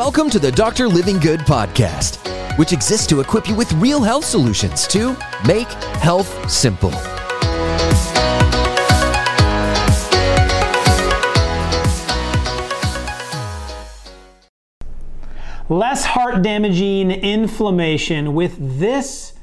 Welcome to the Dr. Livingood podcast, which exists to equip you with real health solutions to make health simple. Less heart damaging inflammation with this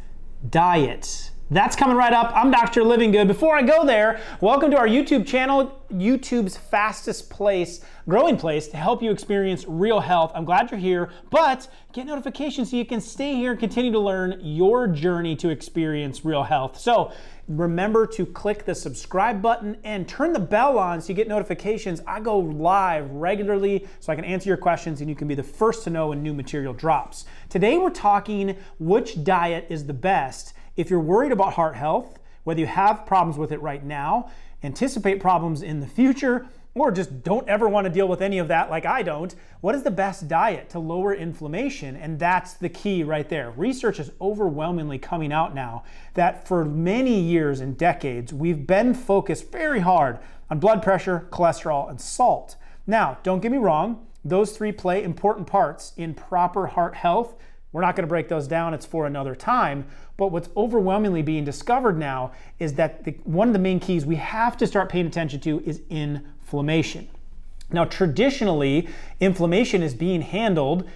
diet. That's coming right up. I'm Dr. Livingood. Before I go there, welcome to our YouTube channel, YouTube's fastest place, growing place to help you experience real health. I'm glad you're here, but get notifications so you can stay here and continue to learn your journey to experience real health. So remember to click the subscribe button and turn the bell on so you get notifications. I go live regularly so I can answer your questions and you can be the first to know when new material drops. Today we're talking which diet is the best if you're worried about heart health, whether you have problems with it right now, anticipate problems in the future, or just don't ever want to deal with any of that like I don't, what is the best diet to lower inflammation? And that's the key right there. Research is overwhelmingly coming out now that for many years and decades, we've been focused very hard on blood pressure, cholesterol, and salt. Now, don't get me wrong, those three play important parts in proper heart health we're not going to break those down, it's for another time. But what's overwhelmingly being discovered now is that the, one of the main keys we have to start paying attention to is inflammation. Now, traditionally, inflammation is being handled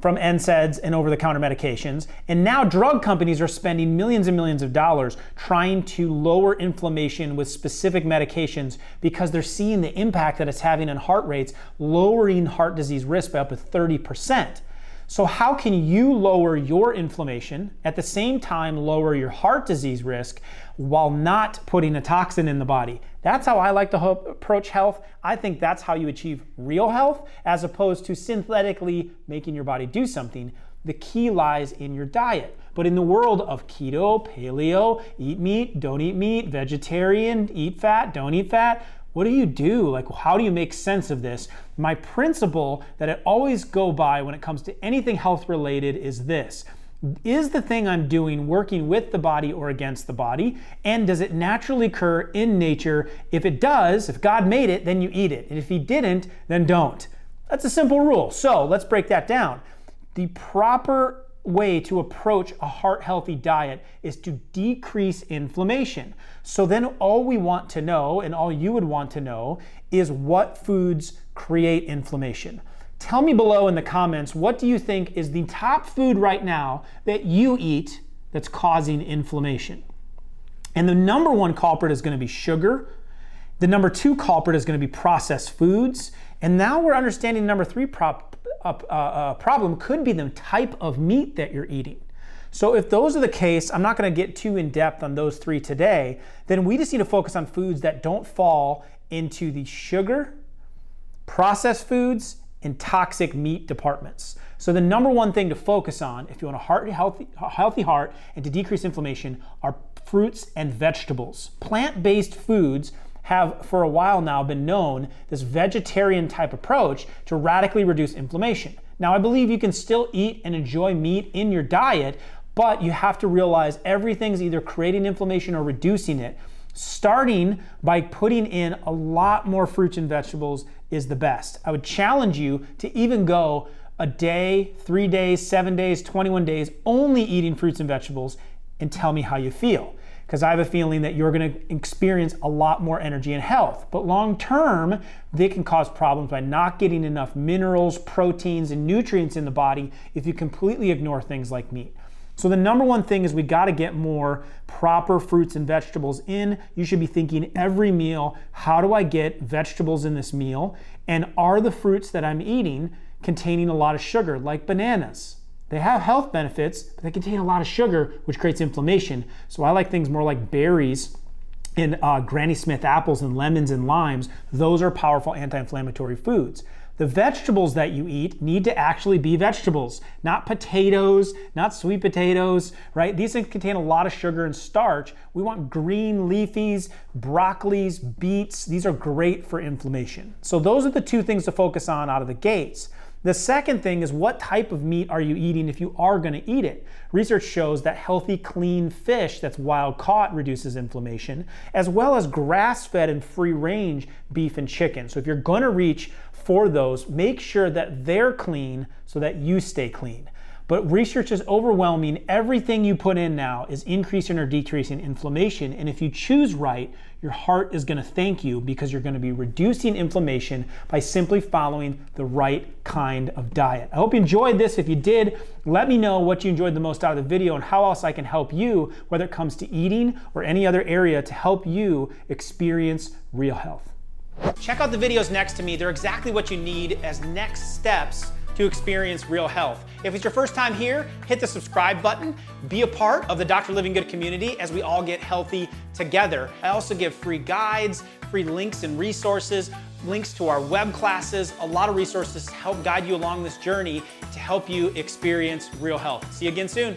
from NSAIDs and over the counter medications. And now drug companies are spending millions and millions of dollars trying to lower inflammation with specific medications because they're seeing the impact that it's having on heart rates, lowering heart disease risk by up to 30%. So, how can you lower your inflammation at the same time lower your heart disease risk while not putting a toxin in the body? That's how I like to approach health. I think that's how you achieve real health as opposed to synthetically making your body do something. The key lies in your diet. But in the world of keto, paleo, eat meat, don't eat meat, vegetarian, eat fat, don't eat fat, what do you do? Like, how do you make sense of this? My principle that I always go by when it comes to anything health related is this is the thing I'm doing working with the body or against the body? And does it naturally occur in nature? If it does, if God made it, then you eat it. And if He didn't, then don't. That's a simple rule. So let's break that down. The proper way to approach a heart healthy diet is to decrease inflammation. So then all we want to know, and all you would want to know, is what foods create inflammation. Tell me below in the comments what do you think is the top food right now that you eat that's causing inflammation? And the number one culprit is going to be sugar. The number two culprit is going to be processed foods. And now we're understanding number three prop, a, a, problem could be the type of meat that you're eating. So, if those are the case, I'm not going to get too in depth on those three today. Then we just need to focus on foods that don't fall into the sugar, processed foods, and toxic meat departments. So, the number one thing to focus on if you want a heart, healthy, healthy heart and to decrease inflammation are fruits and vegetables. Plant based foods have for a while now been known this vegetarian type approach to radically reduce inflammation. Now, I believe you can still eat and enjoy meat in your diet, but you have to realize everything's either creating inflammation or reducing it. Starting by putting in a lot more fruits and vegetables is the best. I would challenge you to even go a day, three days, seven days, 21 days, only eating fruits and vegetables and tell me how you feel because I have a feeling that you're going to experience a lot more energy and health. But long term, they can cause problems by not getting enough minerals, proteins, and nutrients in the body if you completely ignore things like meat. So, the number one thing is we got to get more proper fruits and vegetables in. You should be thinking every meal how do I get vegetables in this meal? And are the fruits that I'm eating containing a lot of sugar, like bananas? They have health benefits, but they contain a lot of sugar, which creates inflammation. So I like things more like berries and uh, Granny Smith apples and lemons and limes. Those are powerful anti inflammatory foods. The vegetables that you eat need to actually be vegetables, not potatoes, not sweet potatoes, right? These things contain a lot of sugar and starch. We want green leafies, broccolis, beets. These are great for inflammation. So, those are the two things to focus on out of the gates. The second thing is what type of meat are you eating if you are going to eat it? Research shows that healthy, clean fish that's wild caught reduces inflammation, as well as grass fed and free range beef and chicken. So if you're going to reach for those, make sure that they're clean so that you stay clean. But research is overwhelming. Everything you put in now is increasing or decreasing inflammation. And if you choose right, your heart is going to thank you because you're going to be reducing inflammation by simply following the right kind of diet. I hope you enjoyed this. If you did, let me know what you enjoyed the most out of the video and how else I can help you, whether it comes to eating or any other area, to help you experience real health. Check out the videos next to me. They're exactly what you need as next steps to experience real health. If it's your first time here, hit the subscribe button. Be a part of the Dr. Livingood community as we all get healthy together. I also give free guides, free links and resources, links to our web classes, a lot of resources to help guide you along this journey to help you experience real health. See you again soon.